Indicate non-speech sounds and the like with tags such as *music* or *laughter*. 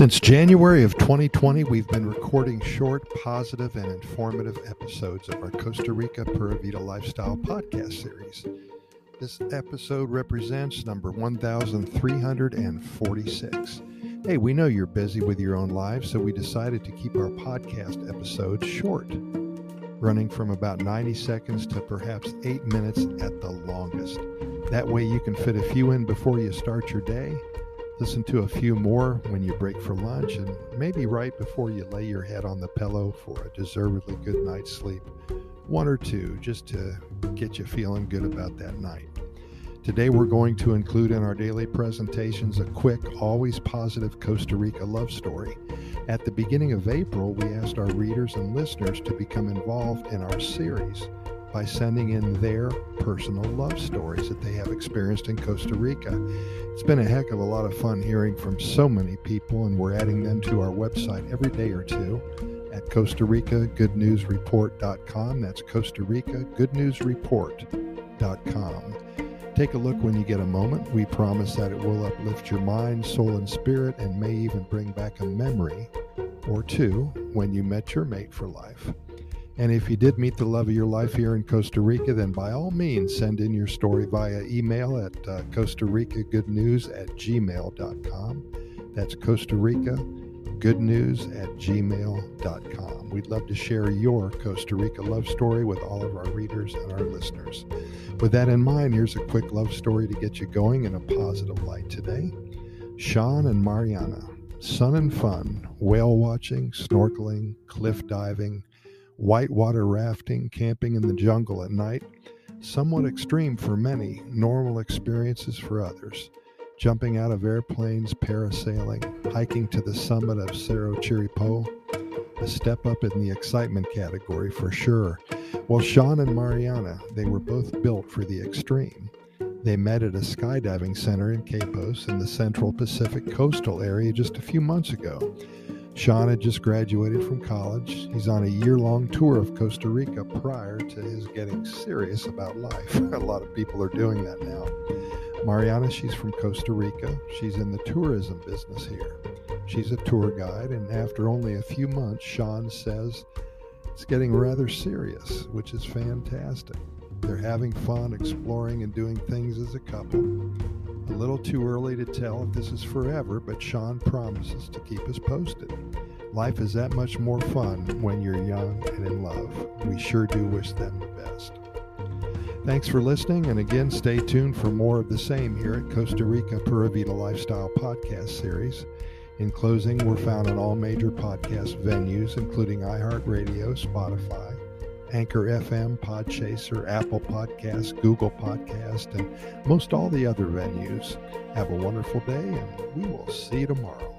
Since January of 2020, we've been recording short, positive, and informative episodes of our Costa Rica Pura Vida Lifestyle podcast series. This episode represents number 1346. Hey, we know you're busy with your own lives, so we decided to keep our podcast episodes short, running from about 90 seconds to perhaps 8 minutes at the longest. That way you can fit a few in before you start your day Listen to a few more when you break for lunch, and maybe right before you lay your head on the pillow for a deservedly good night's sleep. One or two just to get you feeling good about that night. Today, we're going to include in our daily presentations a quick, always positive Costa Rica love story. At the beginning of April, we asked our readers and listeners to become involved in our series by sending in their personal love stories that they have experienced in Costa Rica. It's been a heck of a lot of fun hearing from so many people, and we're adding them to our website every day or two at Costa Rica Good News Report.com. That's Costa Rica Good News Report.com. Take a look when you get a moment. We promise that it will uplift your mind, soul, and spirit, and may even bring back a memory or two when you met your mate for life. And if you did meet the love of your life here in Costa Rica, then by all means send in your story via email at uh, Costa Rica Good News at gmail.com. That's Costa Rica Good News at gmail.com. We'd love to share your Costa Rica love story with all of our readers and our listeners. With that in mind, here's a quick love story to get you going in a positive light today. Sean and Mariana, sun and fun, whale watching, snorkeling, cliff diving whitewater rafting, camping in the jungle at night, somewhat extreme for many, normal experiences for others. Jumping out of airplanes, parasailing, hiking to the summit of Cerro Chirripó, a step up in the excitement category for sure. Well, Sean and Mariana, they were both built for the extreme. They met at a skydiving center in Quepos in the Central Pacific coastal area just a few months ago. Sean had just graduated from college. He's on a year long tour of Costa Rica prior to his getting serious about life. *laughs* a lot of people are doing that now. Mariana, she's from Costa Rica. She's in the tourism business here. She's a tour guide, and after only a few months, Sean says it's getting rather serious, which is fantastic. They're having fun exploring and doing things as a couple. A little too early to tell if this is forever, but Sean promises to keep us posted. Life is that much more fun when you're young and in love. We sure do wish them the best. Thanks for listening, and again, stay tuned for more of the same here at Costa Rica Pura Vida Lifestyle Podcast Series. In closing, we're found on all major podcast venues, including iHeartRadio, Spotify, Anchor FM, Podchaser, Apple Podcast, Google Podcast, and most all the other venues. Have a wonderful day, and we will see you tomorrow.